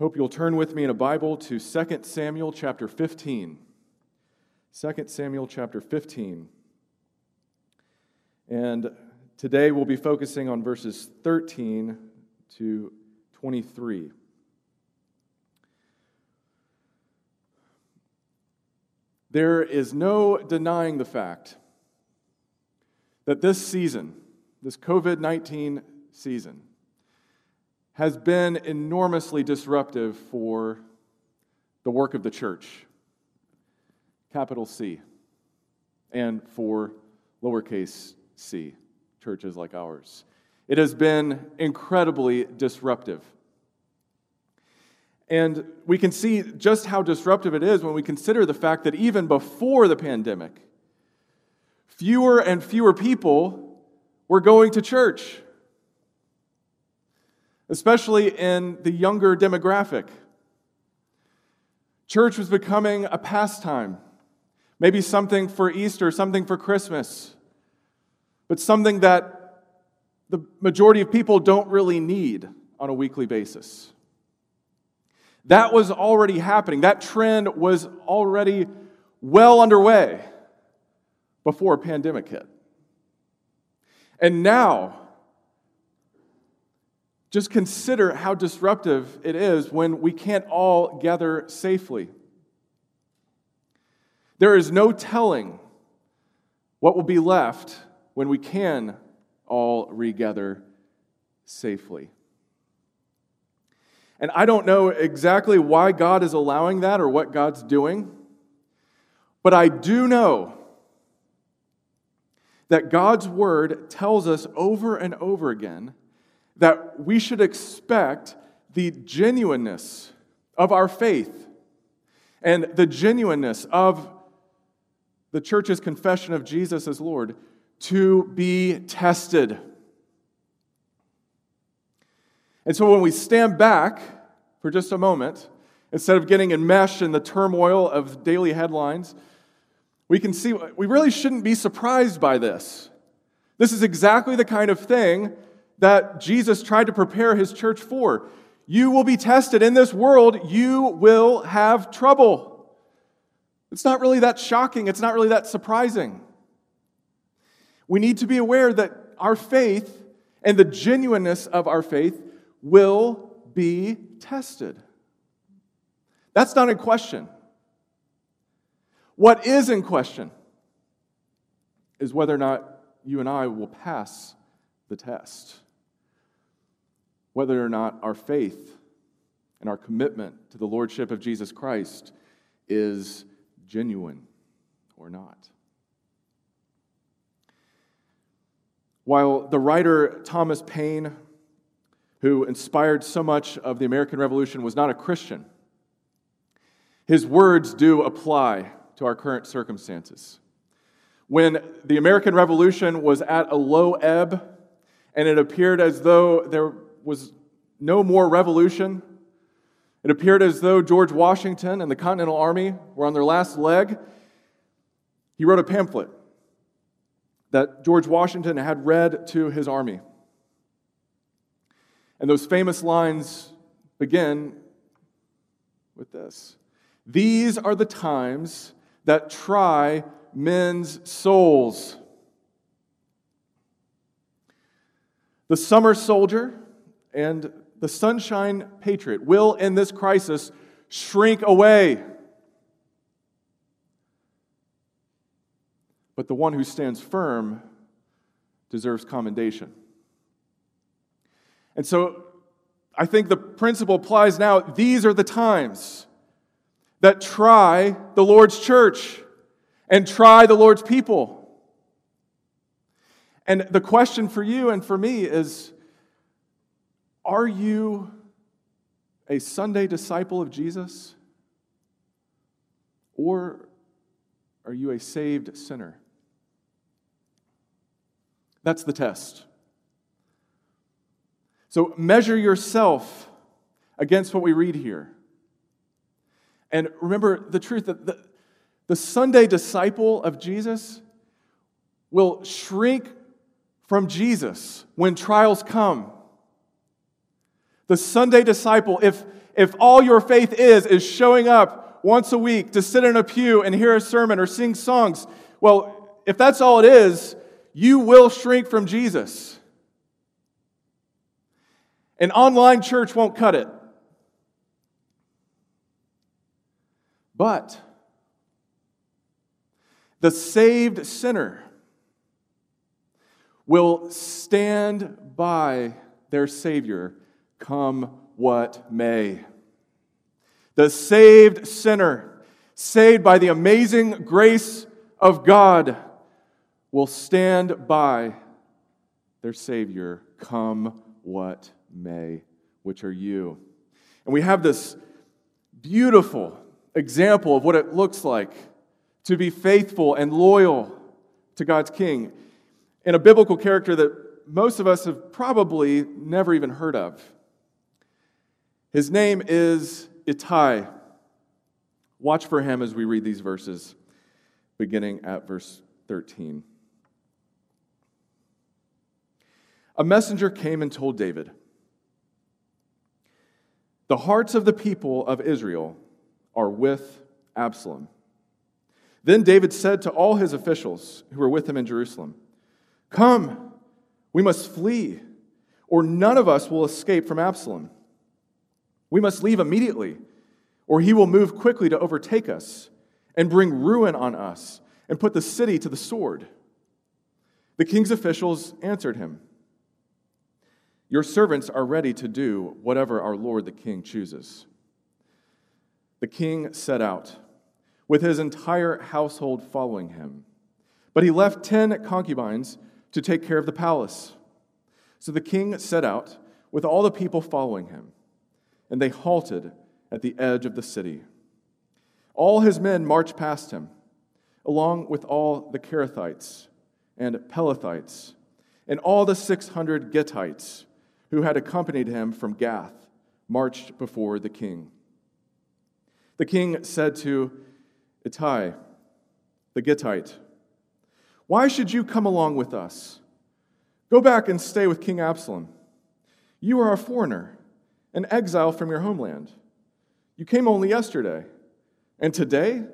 Hope you'll turn with me in a Bible to 2 Samuel chapter 15. 2 Samuel chapter 15. And today we'll be focusing on verses 13 to 23. There is no denying the fact that this season, this COVID 19 season, has been enormously disruptive for the work of the church, capital C, and for lowercase c, churches like ours. It has been incredibly disruptive. And we can see just how disruptive it is when we consider the fact that even before the pandemic, fewer and fewer people were going to church especially in the younger demographic. Church was becoming a pastime, maybe something for Easter, something for Christmas, but something that the majority of people don't really need on a weekly basis. That was already happening. That trend was already well underway before a pandemic hit. And now, just consider how disruptive it is when we can't all gather safely. There is no telling what will be left when we can all regather safely. And I don't know exactly why God is allowing that or what God's doing, but I do know that God's word tells us over and over again that we should expect the genuineness of our faith and the genuineness of the church's confession of Jesus as Lord to be tested. And so when we stand back for just a moment, instead of getting enmeshed in the turmoil of daily headlines, we can see we really shouldn't be surprised by this. This is exactly the kind of thing that Jesus tried to prepare his church for. You will be tested in this world, you will have trouble. It's not really that shocking, it's not really that surprising. We need to be aware that our faith and the genuineness of our faith will be tested. That's not in question. What is in question is whether or not you and I will pass the test whether or not our faith and our commitment to the Lordship of Jesus Christ is genuine or not. While the writer Thomas Paine, who inspired so much of the American Revolution, was not a Christian, his words do apply to our current circumstances. When the American Revolution was at a low ebb, and it appeared as though there was no more revolution. It appeared as though George Washington and the Continental Army were on their last leg. He wrote a pamphlet that George Washington had read to his army. And those famous lines begin with this These are the times that try men's souls. The summer soldier and the sunshine patriot will, in this crisis, shrink away. But the one who stands firm deserves commendation. And so I think the principle applies now. These are the times that try the Lord's church and try the Lord's people. And the question for you and for me is are you a Sunday disciple of Jesus? Or are you a saved sinner? That's the test. So measure yourself against what we read here. And remember the truth that the, the Sunday disciple of Jesus will shrink from Jesus when trials come. The Sunday disciple, if, if all your faith is, is showing up once a week to sit in a pew and hear a sermon or sing songs, well, if that's all it is, you will shrink from Jesus. An online church won't cut it. But the saved sinner will stand by their Savior come what may. The saved sinner, saved by the amazing grace of God, will stand by their Savior come what may, which are you. And we have this beautiful example of what it looks like to be faithful and loyal to God's King in a biblical character that most of us have probably never even heard of. His name is Ittai. Watch for him as we read these verses, beginning at verse 13. A messenger came and told David, The hearts of the people of Israel are with Absalom. Then David said to all his officials who were with him in Jerusalem, Come, we must flee, or none of us will escape from Absalom. We must leave immediately, or he will move quickly to overtake us and bring ruin on us and put the city to the sword. The king's officials answered him Your servants are ready to do whatever our lord the king chooses. The king set out, with his entire household following him. But he left ten concubines to take care of the palace. So the king set out, with all the people following him, and they halted at the edge of the city. All his men marched past him, along with all the Kerethites and Pelethites, and all the 600 Gittites who had accompanied him from Gath marched before the king. The king said to Ittai, the Gittite, Why should you come along with us? Go back and stay with King Absalom. You are a foreigner, an exile from your homeland. You came only yesterday, and today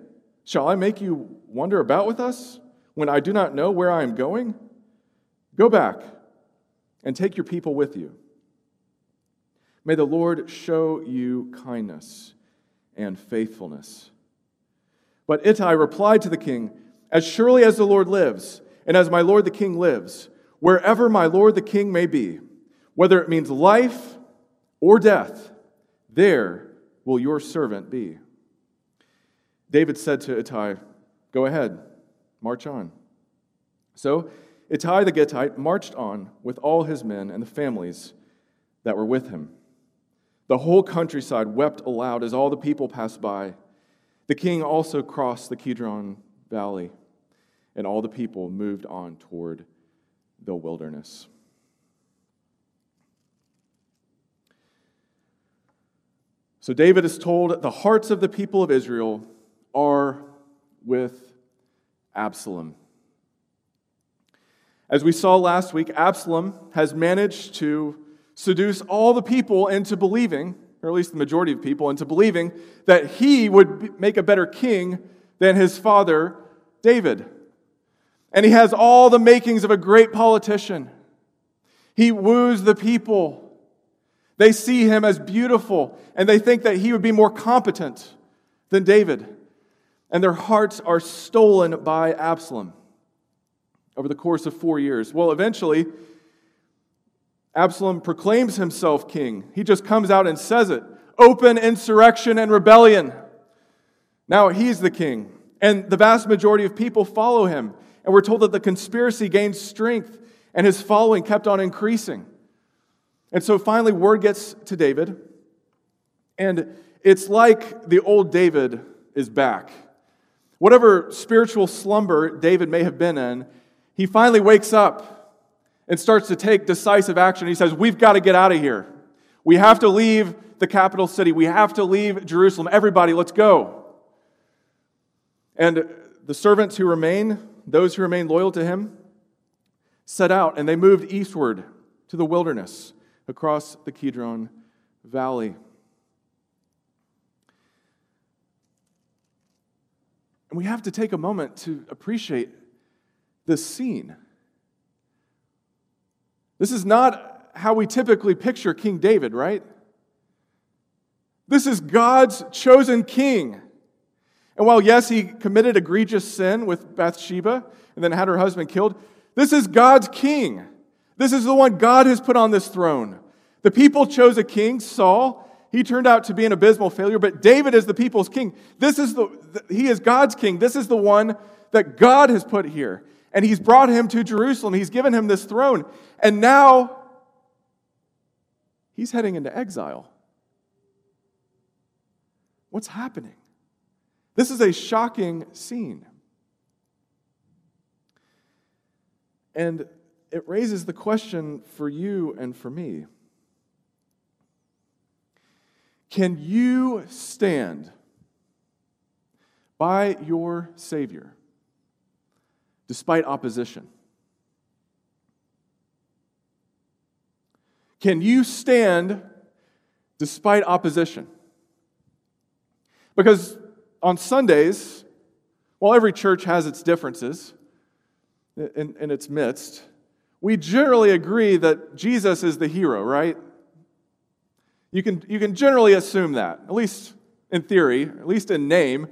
shall I make you wander about with us when I do not know where I am going? Go back and take your people with you. May the Lord show you kindness and faithfulness. But Ittai replied to the king, As surely as the Lord lives, and as my lord the king lives, wherever my lord the king may be, whether it means life or death, there will your servant be. David said to Ittai, Go ahead, march on. So Ittai the Gittite marched on with all his men and the families that were with him. The whole countryside wept aloud as all the people passed by. The king also crossed the Kidron Valley, and all the people moved on toward the wilderness. So David is told the hearts of the people of Israel are with Absalom. As we saw last week, Absalom has managed to seduce all the people into believing, or at least the majority of people, into believing that he would make a better king than his father, David. And he has all the makings of a great politician. He woos the people. They see him as beautiful, and they think that he would be more competent than David. And their hearts are stolen by Absalom over the course of four years. Well, eventually, Absalom proclaims himself king. He just comes out and says it open insurrection and rebellion. Now he's the king. And the vast majority of people follow him. And we're told that the conspiracy gained strength and his following kept on increasing. And so finally, word gets to David. And it's like the old David is back. Whatever spiritual slumber David may have been in, he finally wakes up and starts to take decisive action. He says, We've got to get out of here. We have to leave the capital city. We have to leave Jerusalem. Everybody, let's go. And the servants who remain, those who remain loyal to him, set out and they moved eastward to the wilderness across the Kidron valley. And we have to take a moment to appreciate this scene. This is not how we typically picture King David, right? This is God's chosen king. And while, yes, he committed egregious sin with Bathsheba and then had her husband killed, this is God's king. This is the one God has put on this throne. The people chose a king, Saul. He turned out to be an abysmal failure, but David is the people's king. This is the, he is God's king. This is the one that God has put here. And he's brought him to Jerusalem. He's given him this throne. And now he's heading into exile. What's happening? This is a shocking scene. And it raises the question for you and for me Can you stand by your Savior despite opposition? Can you stand despite opposition? Because on Sundays, while every church has its differences in, in its midst, we generally agree that Jesus is the hero, right? You can, you can generally assume that, at least in theory, at least in name.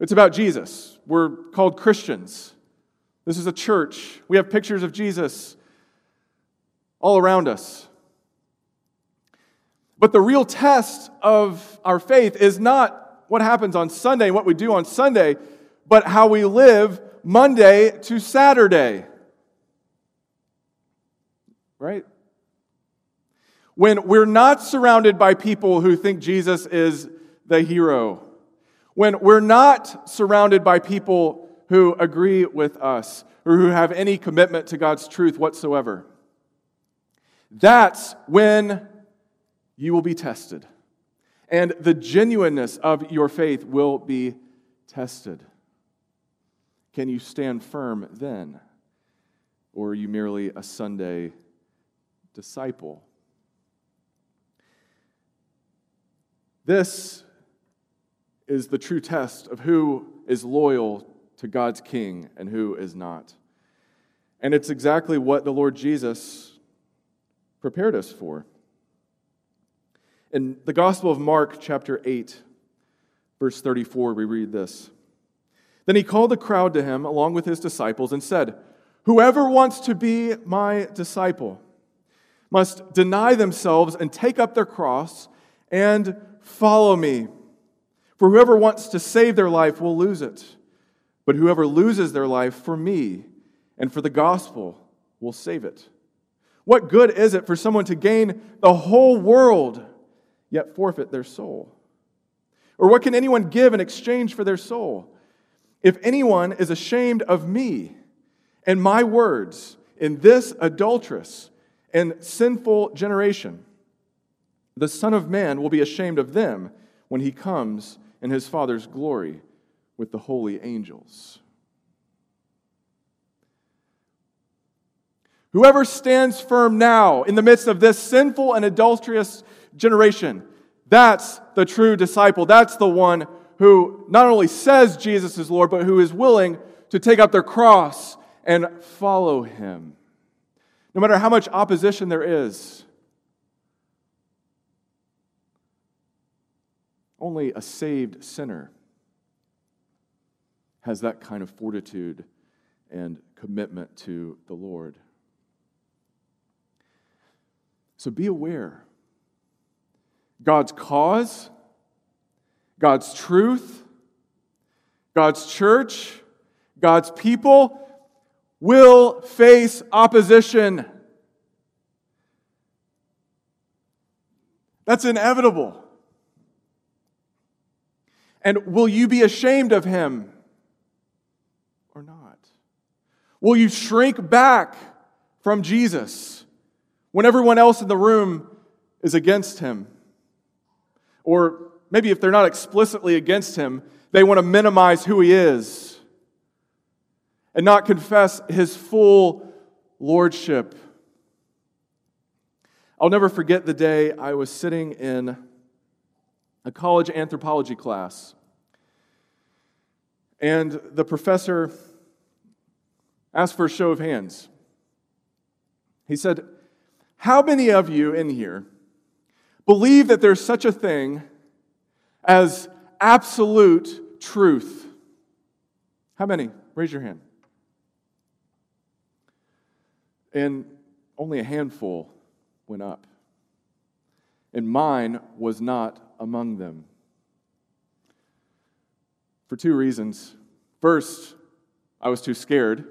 It's about Jesus. We're called Christians. This is a church. We have pictures of Jesus all around us. But the real test of our faith is not what happens on Sunday and what we do on Sunday, but how we live Monday to Saturday. Right? When we're not surrounded by people who think Jesus is the hero, when we're not surrounded by people who agree with us or who have any commitment to God's truth whatsoever, that's when you will be tested and the genuineness of your faith will be tested. Can you stand firm then? Or are you merely a Sunday disciple? This is the true test of who is loyal to God's king and who is not. And it's exactly what the Lord Jesus prepared us for. In the Gospel of Mark, chapter 8, verse 34, we read this. Then he called the crowd to him along with his disciples and said, Whoever wants to be my disciple must deny themselves and take up their cross and follow me. For whoever wants to save their life will lose it, but whoever loses their life for me and for the gospel will save it. What good is it for someone to gain the whole world? yet forfeit their soul? Or what can anyone give in exchange for their soul? If anyone is ashamed of me and my words in this adulterous and sinful generation, the Son of Man will be ashamed of them when he comes in his Father's glory with the holy angels. Whoever stands firm now in the midst of this sinful and adulterous generation. That's the true disciple. That's the one who not only says Jesus is Lord, but who is willing to take up their cross and follow him. No matter how much opposition there is, only a saved sinner has that kind of fortitude and commitment to the Lord. So be aware God's cause, God's truth, God's church, God's people will face opposition. That's inevitable. And will you be ashamed of him or not? Will you shrink back from Jesus when everyone else in the room is against him? Or maybe if they're not explicitly against him, they want to minimize who he is and not confess his full lordship. I'll never forget the day I was sitting in a college anthropology class. And the professor asked for a show of hands. He said, How many of you in here believe that there's such a thing as absolute truth? How many? Raise your hand. And only a handful went up. And mine was not among them. For two reasons. First, I was too scared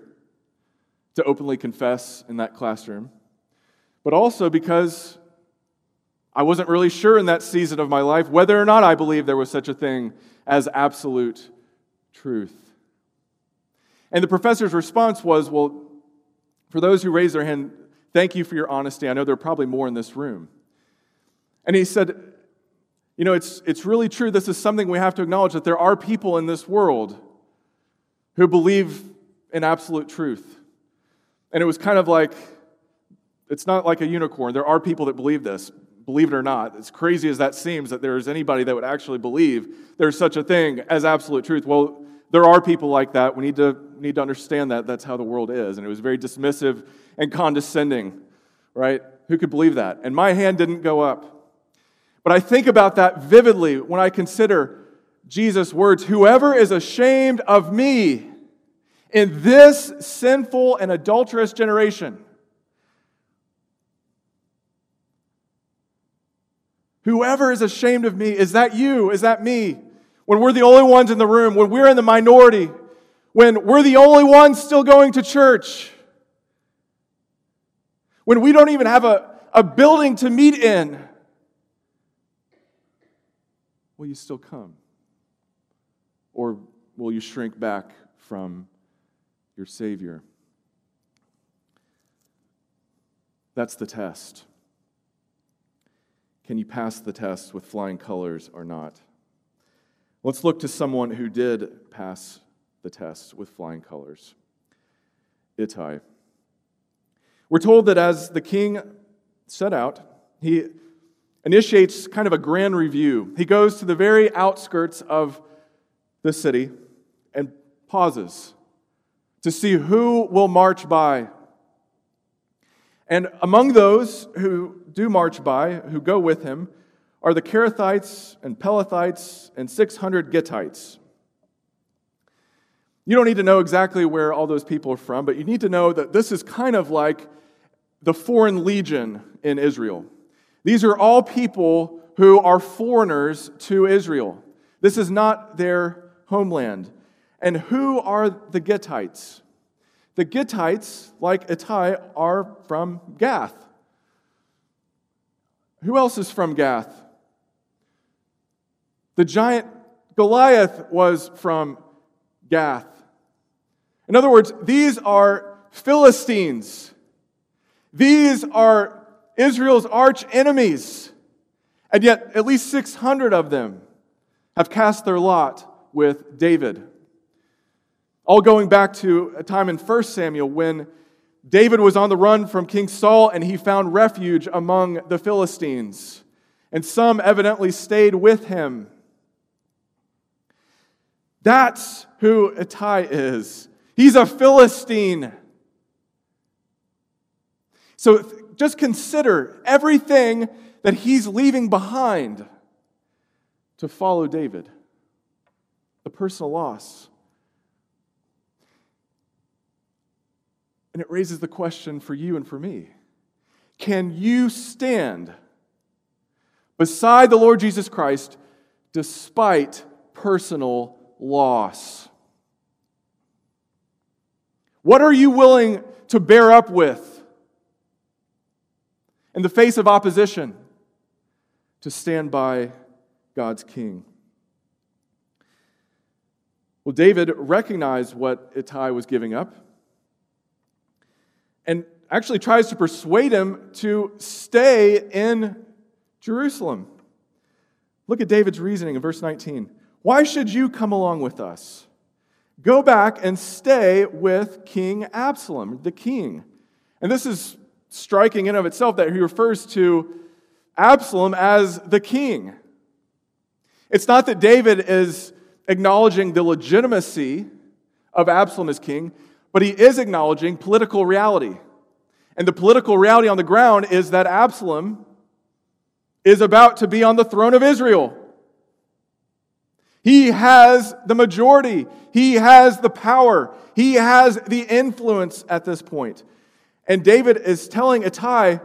to openly confess in that classroom, but also because I wasn't really sure in that season of my life whether or not I believed there was such a thing as absolute truth. And the professor's response was, Well, for those who raised their hand, thank you for your honesty. I know there are probably more in this room. And he said, You know, it's, it's really true. This is something we have to acknowledge that there are people in this world who believe in absolute truth. And it was kind of like, it's not like a unicorn. There are people that believe this, believe it or not. As crazy as that seems, that there is anybody that would actually believe there's such a thing as absolute truth. Well, there are people like that. We need to, need to understand that that's how the world is. And it was very dismissive and condescending, right? Who could believe that? And my hand didn't go up. But I think about that vividly when I consider Jesus' words Whoever is ashamed of me in this sinful and adulterous generation, whoever is ashamed of me, is that you? Is that me? When we're the only ones in the room, when we're in the minority, when we're the only ones still going to church, when we don't even have a, a building to meet in, will you still come? Or will you shrink back from your Savior? That's the test. Can you pass the test with flying colors or not? Let's look to someone who did pass the test with flying colors Ittai. We're told that as the king set out, he initiates kind of a grand review. He goes to the very outskirts of the city and pauses to see who will march by. And among those who do march by, who go with him, are the Kerethites and Pelethites and 600 Gittites. You don't need to know exactly where all those people are from, but you need to know that this is kind of like the foreign legion in Israel. These are all people who are foreigners to Israel. This is not their homeland. And who are the Gittites? The Gittites, like Ittai, are from Gath. Who else is from Gath? The giant Goliath was from Gath. In other words, these are Philistines. These are Israel's arch enemies. And yet, at least 600 of them have cast their lot with David. All going back to a time in 1 Samuel when David was on the run from King Saul and he found refuge among the Philistines. And some evidently stayed with him. That's who Ittai is. He's a Philistine. So just consider everything that he's leaving behind to follow David the personal loss. And it raises the question for you and for me Can you stand beside the Lord Jesus Christ despite personal loss? What are you willing to bear up with in the face of opposition to stand by God's King? Well, David recognized what Ittai was giving up and actually tries to persuade him to stay in Jerusalem. Look at David's reasoning in verse 19. Why should you come along with us? Go back and stay with King Absalom, the king. And this is striking in of itself that he refers to Absalom as the king. It's not that David is acknowledging the legitimacy of Absalom as king, but he is acknowledging political reality. And the political reality on the ground is that Absalom is about to be on the throne of Israel. He has the majority. He has the power. He has the influence at this point. And David is telling Ittai,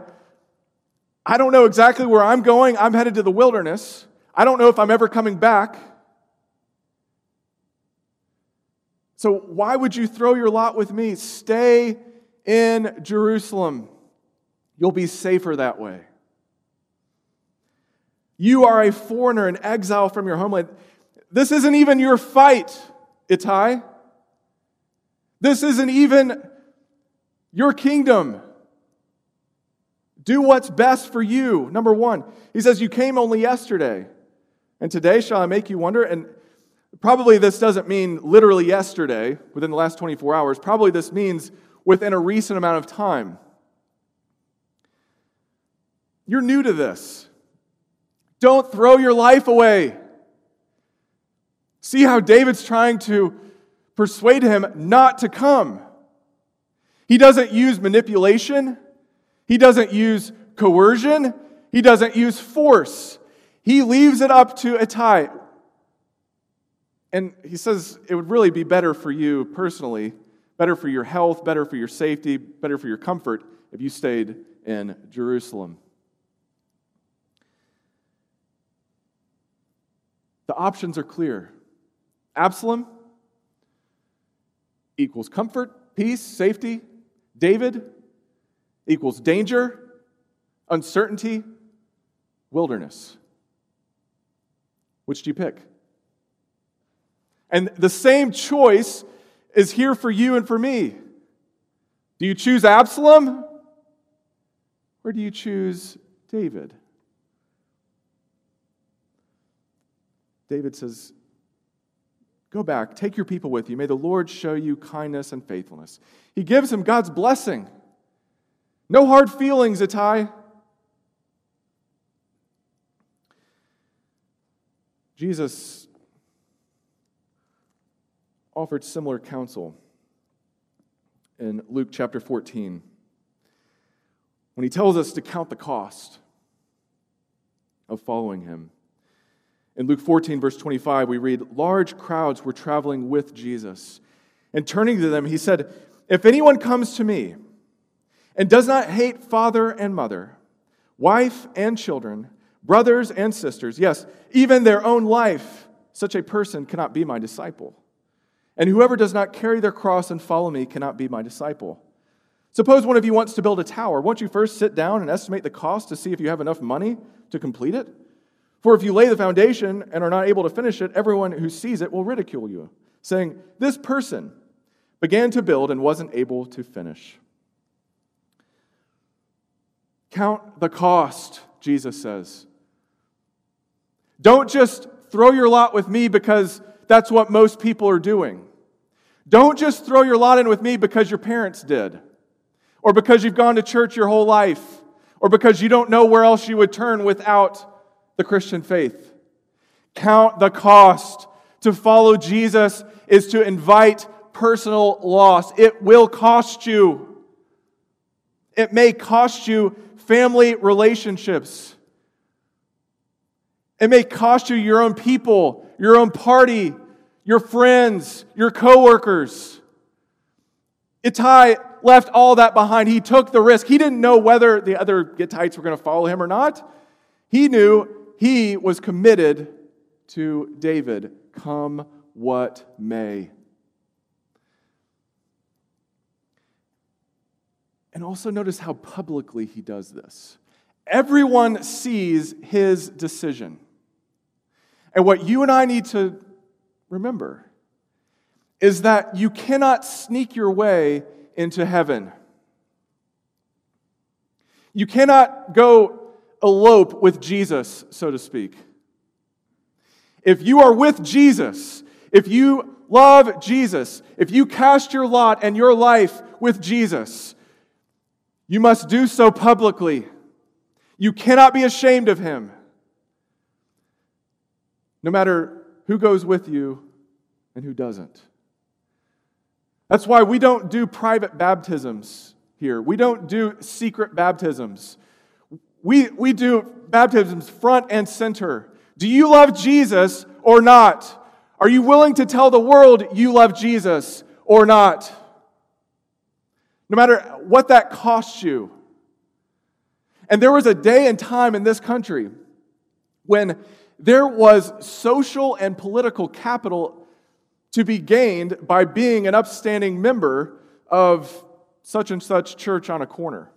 I don't know exactly where I'm going. I'm headed to the wilderness. I don't know if I'm ever coming back. So why would you throw your lot with me? Stay in Jerusalem. You'll be safer that way. You are a foreigner, an exile from your homeland. This isn't even your fight, Ittai. This isn't even your kingdom. Do what's best for you. Number one, he says, You came only yesterday, and today shall I make you wonder? And probably this doesn't mean literally yesterday, within the last 24 hours. Probably this means within a recent amount of time. You're new to this. Don't throw your life away. See how David's trying to persuade him not to come. He doesn't use manipulation, he doesn't use coercion, he doesn't use force. He leaves it up to Ittai. And he says it would really be better for you personally, better for your health, better for your safety, better for your comfort if you stayed in Jerusalem. The options are clear. Absalom equals comfort, peace, safety. David equals danger, uncertainty, wilderness. Which do you pick? And the same choice is here for you and for me. Do you choose Absalom or do you choose David? David says, Go back, take your people with you. May the Lord show you kindness and faithfulness. He gives him God's blessing. No hard feelings, Ittai. Jesus offered similar counsel in Luke chapter 14 when he tells us to count the cost of following him. In Luke 14, verse 25, we read Large crowds were traveling with Jesus. And turning to them, he said, If anyone comes to me and does not hate father and mother, wife and children, brothers and sisters, yes, even their own life, such a person cannot be my disciple. And whoever does not carry their cross and follow me cannot be my disciple. Suppose one of you wants to build a tower. Won't you first sit down and estimate the cost to see if you have enough money to complete it? For if you lay the foundation and are not able to finish it, everyone who sees it will ridicule you, saying, This person began to build and wasn't able to finish. Count the cost, Jesus says. Don't just throw your lot with me because that's what most people are doing. Don't just throw your lot in with me because your parents did, or because you've gone to church your whole life, or because you don't know where else you would turn without the Christian faith. Count the cost. To follow Jesus is to invite personal loss. It will cost you. It may cost you family relationships. It may cost you your own people, your own party, your friends, your coworkers. Ittai left all that behind. He took the risk. He didn't know whether the other Gittites were going to follow him or not. He knew he was committed to David, come what may. And also notice how publicly he does this. Everyone sees his decision. And what you and I need to remember is that you cannot sneak your way into heaven. You cannot go elope with Jesus, so to speak. If you are with Jesus, if you love Jesus, if you cast your lot and your life with Jesus, You must do so publicly. You cannot be ashamed of him. No matter who goes with you and who doesn't. That's why we don't do private baptisms here. We don't do secret baptisms. We, we do baptisms front and center. Do you love Jesus or not? Are you willing to tell the world you love Jesus or not? No matter what that costs you. And there was a day and time in this country when there was social and political capital to be gained by being an upstanding member of such and such church on a corner.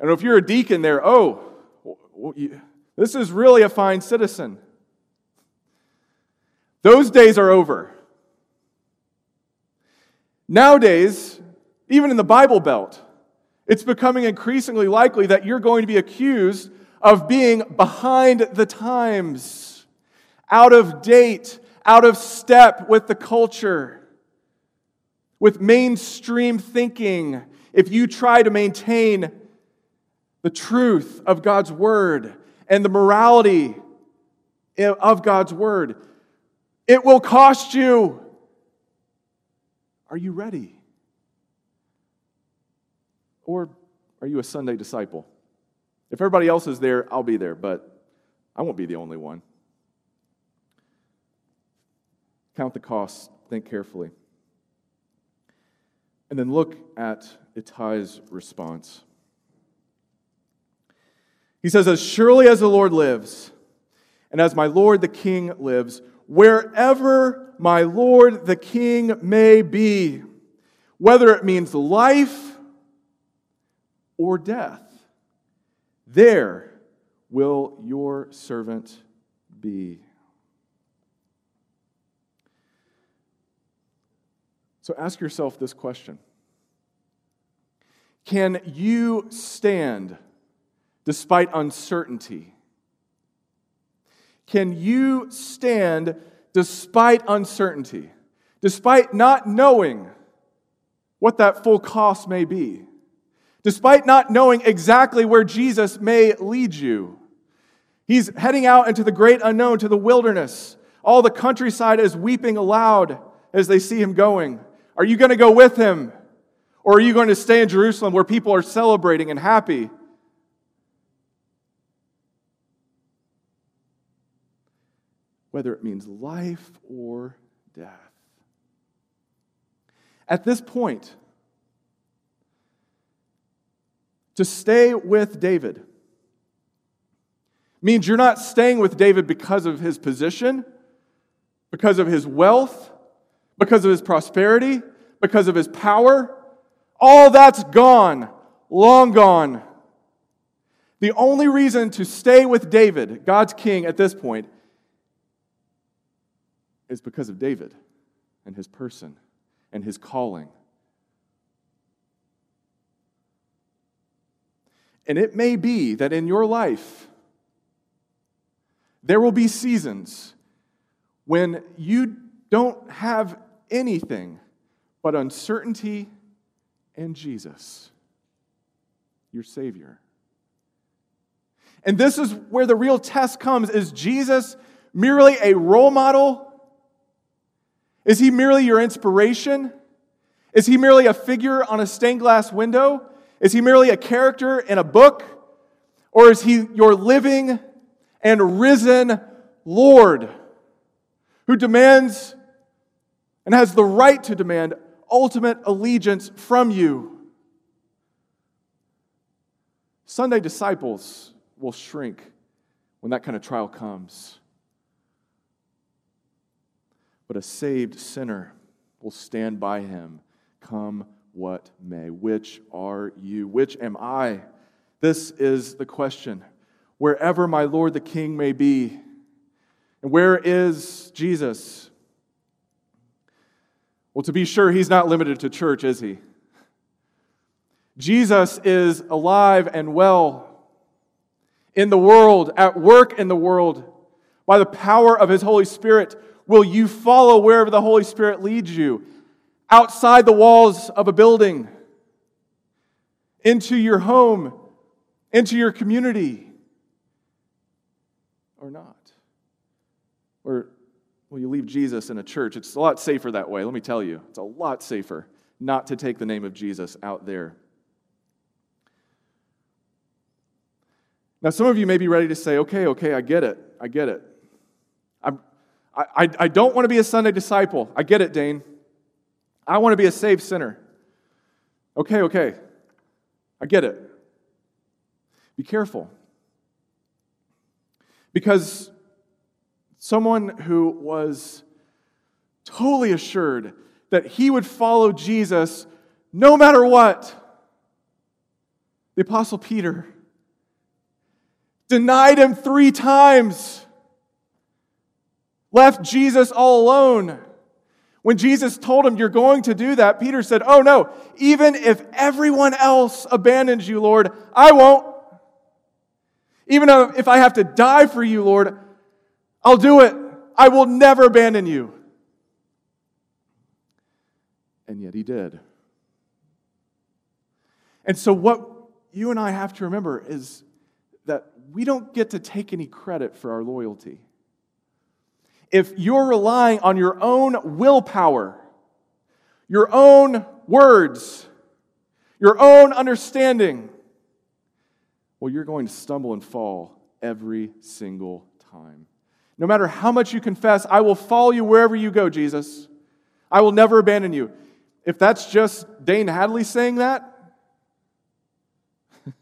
And if you're a deacon there, oh, this is really a fine citizen. Those days are over. Nowadays, even in the Bible Belt, it's becoming increasingly likely that you're going to be accused of being behind the times, out of date, out of step with the culture, with mainstream thinking. If you try to maintain the truth of God's word and the morality of God's word, it will cost you. Are you ready? Or are you a Sunday disciple? If everybody else is there, I'll be there, but I won't be the only one. Count the costs, think carefully. And then look at Ittai's response. He says, As surely as the Lord lives, and as my Lord the King lives, wherever my Lord the King may be, whether it means life or death, there will your servant be. So ask yourself this question Can you stand despite uncertainty? Can you stand despite uncertainty, despite not knowing what that full cost may be? despite not knowing exactly where Jesus may lead you. He's heading out into the great unknown, to the wilderness. All the countryside is weeping aloud as they see him going. Are you going to go with him? Or are you going to stay in Jerusalem where people are celebrating and happy? Whether it means life or death. At this point, to stay with David means you're not staying with David because of his position, because of his wealth, because of his prosperity, because of his power. All that's gone, long gone. The only reason to stay with David, God's king at this point, is because of David and his person and his calling. And it may be that in your life, there will be seasons when you don't have anything but uncertainty and Jesus, your Savior. And this is where the real test comes. Is Jesus merely a role model? Is he merely your inspiration? Is he merely a figure on a stained glass window? Is he merely a character in a book? Or is he your living and risen Lord who demands and has the right to demand ultimate allegiance from you? Sunday disciples will shrink when that kind of trial comes. But a saved sinner will stand by him, come what may. Which are you? Which am I? This is the question. Wherever my Lord the King may be, and where is Jesus? Well, to be sure, he's not limited to church, is he? Jesus is alive and well in the world, at work in the world. By the power of his Holy Spirit, will you follow wherever the Holy Spirit leads you? outside the walls of a building, into your home, into your community, or not? Or will you leave Jesus in a church? It's a lot safer that way, let me tell you. It's a lot safer not to take the name of Jesus out there. Now, some of you may be ready to say, okay, okay, I get it. I get it. I'm, I, I don't want to be a Sunday disciple. I get it, Dane. I want to be a saved sinner. Okay, okay. I get it. Be careful. Because someone who was totally assured that he would follow Jesus no matter what, the Apostle Peter denied him three times, left Jesus all alone. When Jesus told him, You're going to do that, Peter said, Oh no, even if everyone else abandons you, Lord, I won't. Even if I have to die for you, Lord, I'll do it. I will never abandon you. And yet he did. And so, what you and I have to remember is that we don't get to take any credit for our loyalty. If you're relying on your own willpower, your own words, your own understanding, well, you're going to stumble and fall every single time. No matter how much you confess, I will follow you wherever you go, Jesus. I will never abandon you. If that's just Dane Hadley saying that,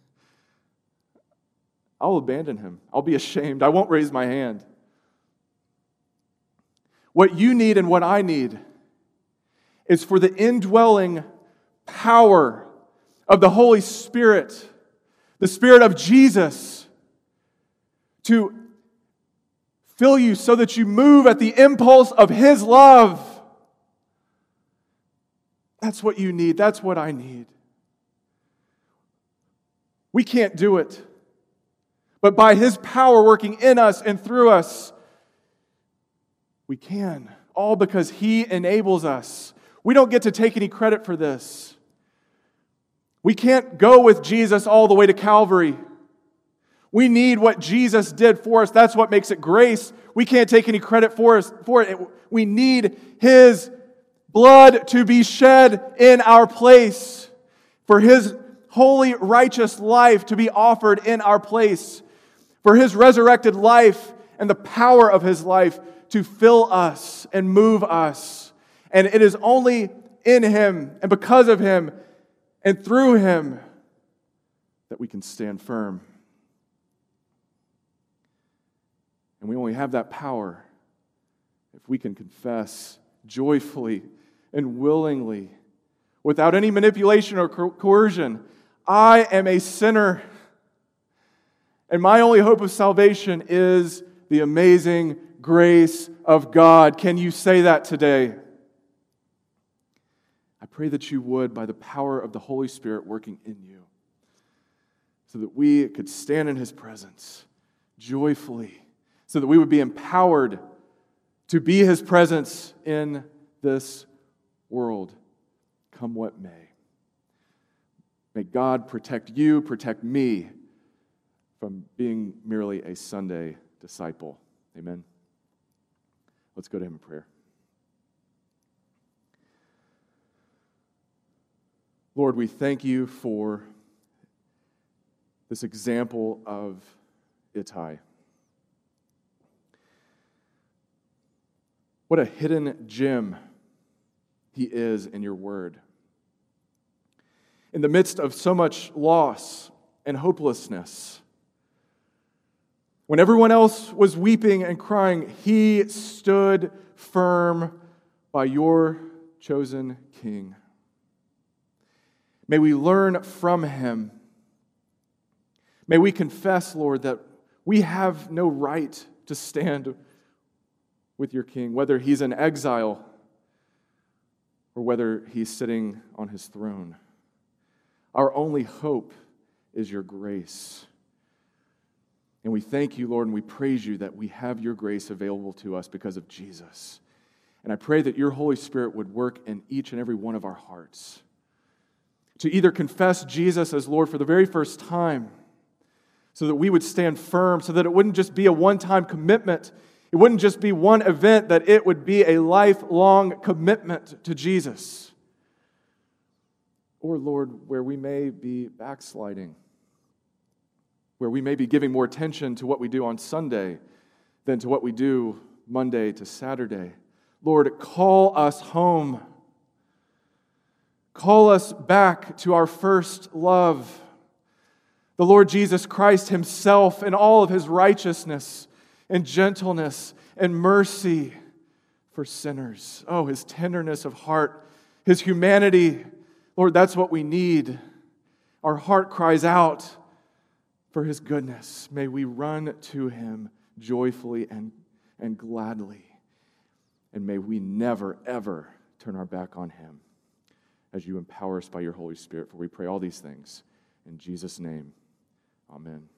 I'll abandon him. I'll be ashamed. I won't raise my hand. What you need and what I need is for the indwelling power of the Holy Spirit, the Spirit of Jesus, to fill you so that you move at the impulse of His love. That's what you need. That's what I need. We can't do it. But by His power working in us and through us, we can. All because He enables us. We don't get to take any credit for this. We can't go with Jesus all the way to Calvary. We need what Jesus did for us. That's what makes it grace. We can't take any credit for, us, for it. We need His blood to be shed in our place, for His holy, righteous life to be offered in our place for his resurrected life and the power of his life to fill us and move us. And it is only in him and because of him and through him that we can stand firm. And we only have that power if we can confess joyfully and willingly, without any manipulation or coercion, I am a sinner. And my only hope of salvation is the amazing grace of God. Can you say that today? I pray that you would by the power of the Holy Spirit working in you, so that we could stand in His presence joyfully, so that we would be empowered to be His presence in this world, come what may. May God protect you, protect me from being merely a Sunday disciple. Amen. Let's go to him in prayer. Lord, we thank you for this example of Ittai. What a hidden gem he is in your word. In the midst of so much loss and hopelessness, when everyone else was weeping and crying, he stood firm by your chosen king. May we learn from him. May we confess, Lord, that we have no right to stand with your king, whether he's in exile or whether he's sitting on his throne. Our only hope is your grace. And we thank you, Lord, and we praise you that we have your grace available to us because of Jesus. And I pray that your Holy Spirit would work in each and every one of our hearts to either confess Jesus as Lord for the very first time, so that we would stand firm, so that it wouldn't just be a one time commitment. It wouldn't just be one event, that it would be a lifelong commitment to Jesus. Or, Lord, where we may be backsliding, where we may be giving more attention to what we do on Sunday than to what we do Monday to Saturday. Lord, call us home. Call us back to our first love. The Lord Jesus Christ Himself in all of His righteousness and gentleness and mercy for sinners. Oh, His tenderness of heart, His humanity. Lord, that's what we need. Our heart cries out for His goodness. May we run to Him joyfully and, and gladly. And may we never, ever turn our back on Him as you empower us by your Holy Spirit. For we pray all these things in Jesus' name. Amen.